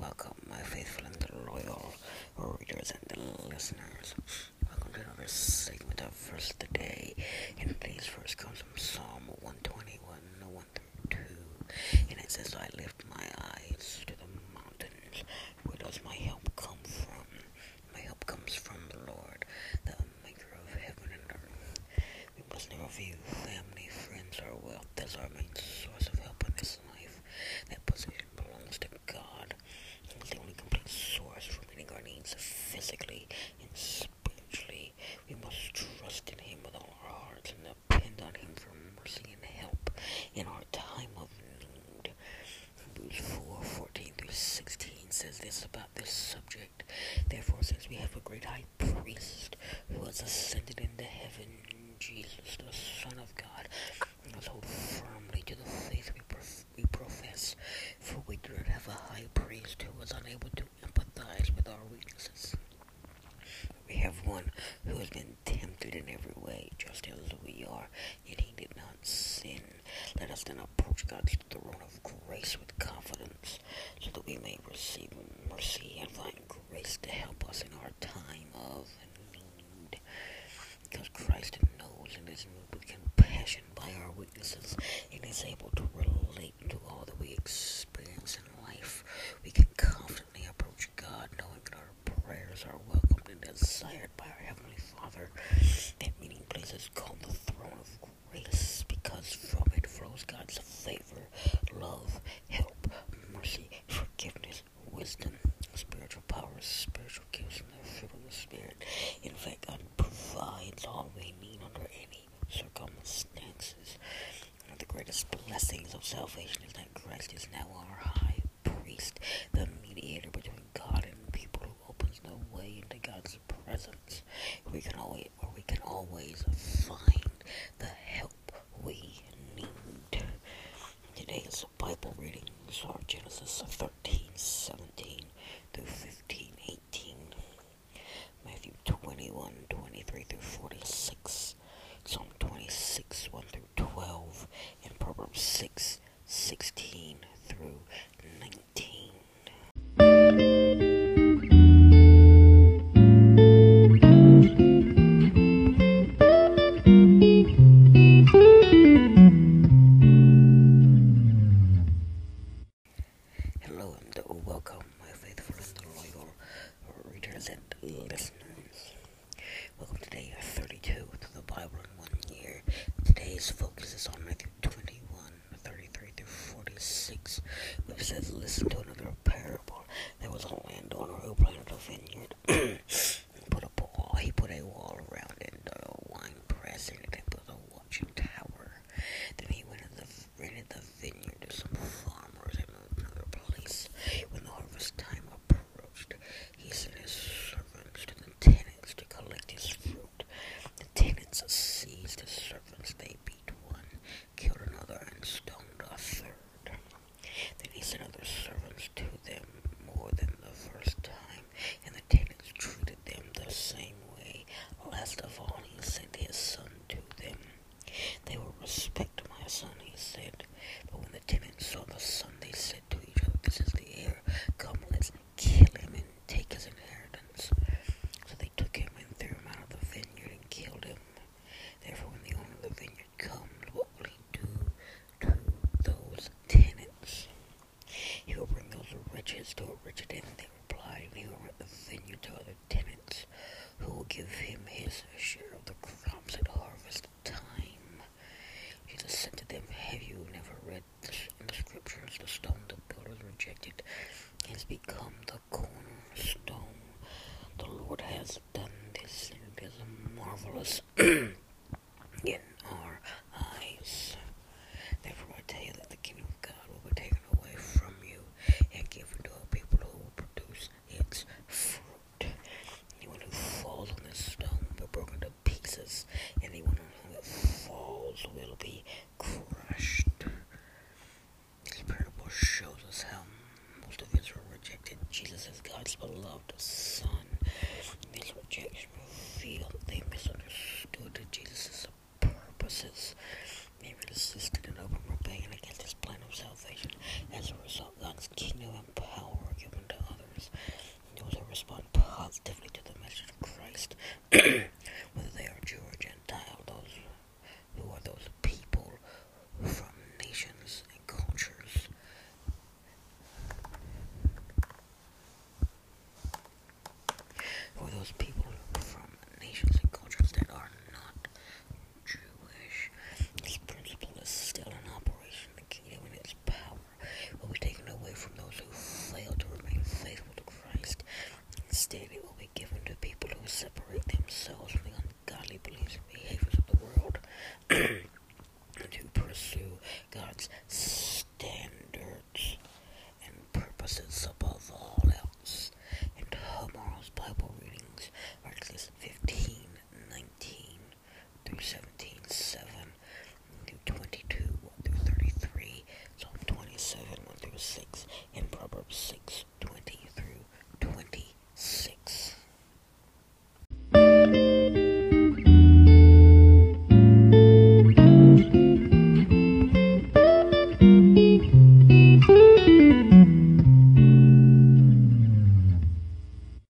Welcome, my faithful and loyal readers and listeners. Welcome to another segment of First the Day. And today's verse comes from Psalm 121 132. And it says, I lift my eyes to the mountains. Where does my help come from? My help comes from the Lord, the maker of heaven and earth. We must never view family, friends, or wealth as our main source of help physically and spiritually. We must trust in Him with all our hearts and depend on Him for mercy and help in our time of need. Hebrews 4 14 through 16 says this about this subject. Therefore, since we have a great high priest who has ascended into heaven, Jesus, the Son of God, let us hold firmly to the faith we, prof- we profess. For we do not have a high priest who is unable to empathize with our weaknesses. We have one who has been tempted in every way, just as we are, yet he did not sin. Then approach God's throne of grace with confidence, so that we may receive mercy and find grace to help us in our time of need. Because Christ knows and is moved with compassion by our weaknesses and is able to relate to all that we experience in life, we can confidently approach God knowing that our prayers are welcomed and desired by our Heavenly Father. That meaning place is called the throne of grace because from it flows God's favor, love, help, mercy, forgiveness, wisdom, spiritual powers, spiritual gifts, and the fruit of the Spirit. In fact, God provides all we need under any circumstances. One of the greatest blessings of salvation is that Christ is now our high priest, the mediator between God and people who opens the way into God's presence. We can always, or we can always find the help we need. Today's Bible are Genesis 13, 17 through 15, 18, Matthew 21, 23 through 46, Psalm 26, 1 through 12, and Proverbs 6, They will respect my son, he said. But when the tenants saw the son, they said to each other, This is the heir. Come, let's kill him and take his inheritance. So they took him and threw him out of the vineyard and killed him. Therefore, when the owner of the vineyard comes, what will he do to those tenants? He will bring those wretches to a wretched end, they replied, and he will rent the vineyard to other tenants, who will give him his share of the crops at harvest time. Jesus said to them, Have you never read this in the scriptures? The stone the builders rejected has become the cornerstone. The Lord has done this, and it is marvelous in our eyes. Therefore, I tell you that the kingdom of God will be taken away from you and given to a people who will produce its fruit. Anyone who falls on this stone will be broken to pieces. Anyone on whom it falls will be crushed. This parable shows us how most of Israel rejected Jesus as God's beloved Son. This rejection revealed they misunderstood Jesus' purposes. They resisted an open rebellion against his plan of salvation. As a result, God's kingdom and power were given to others. Those who respond positively to the message of Christ, Gods.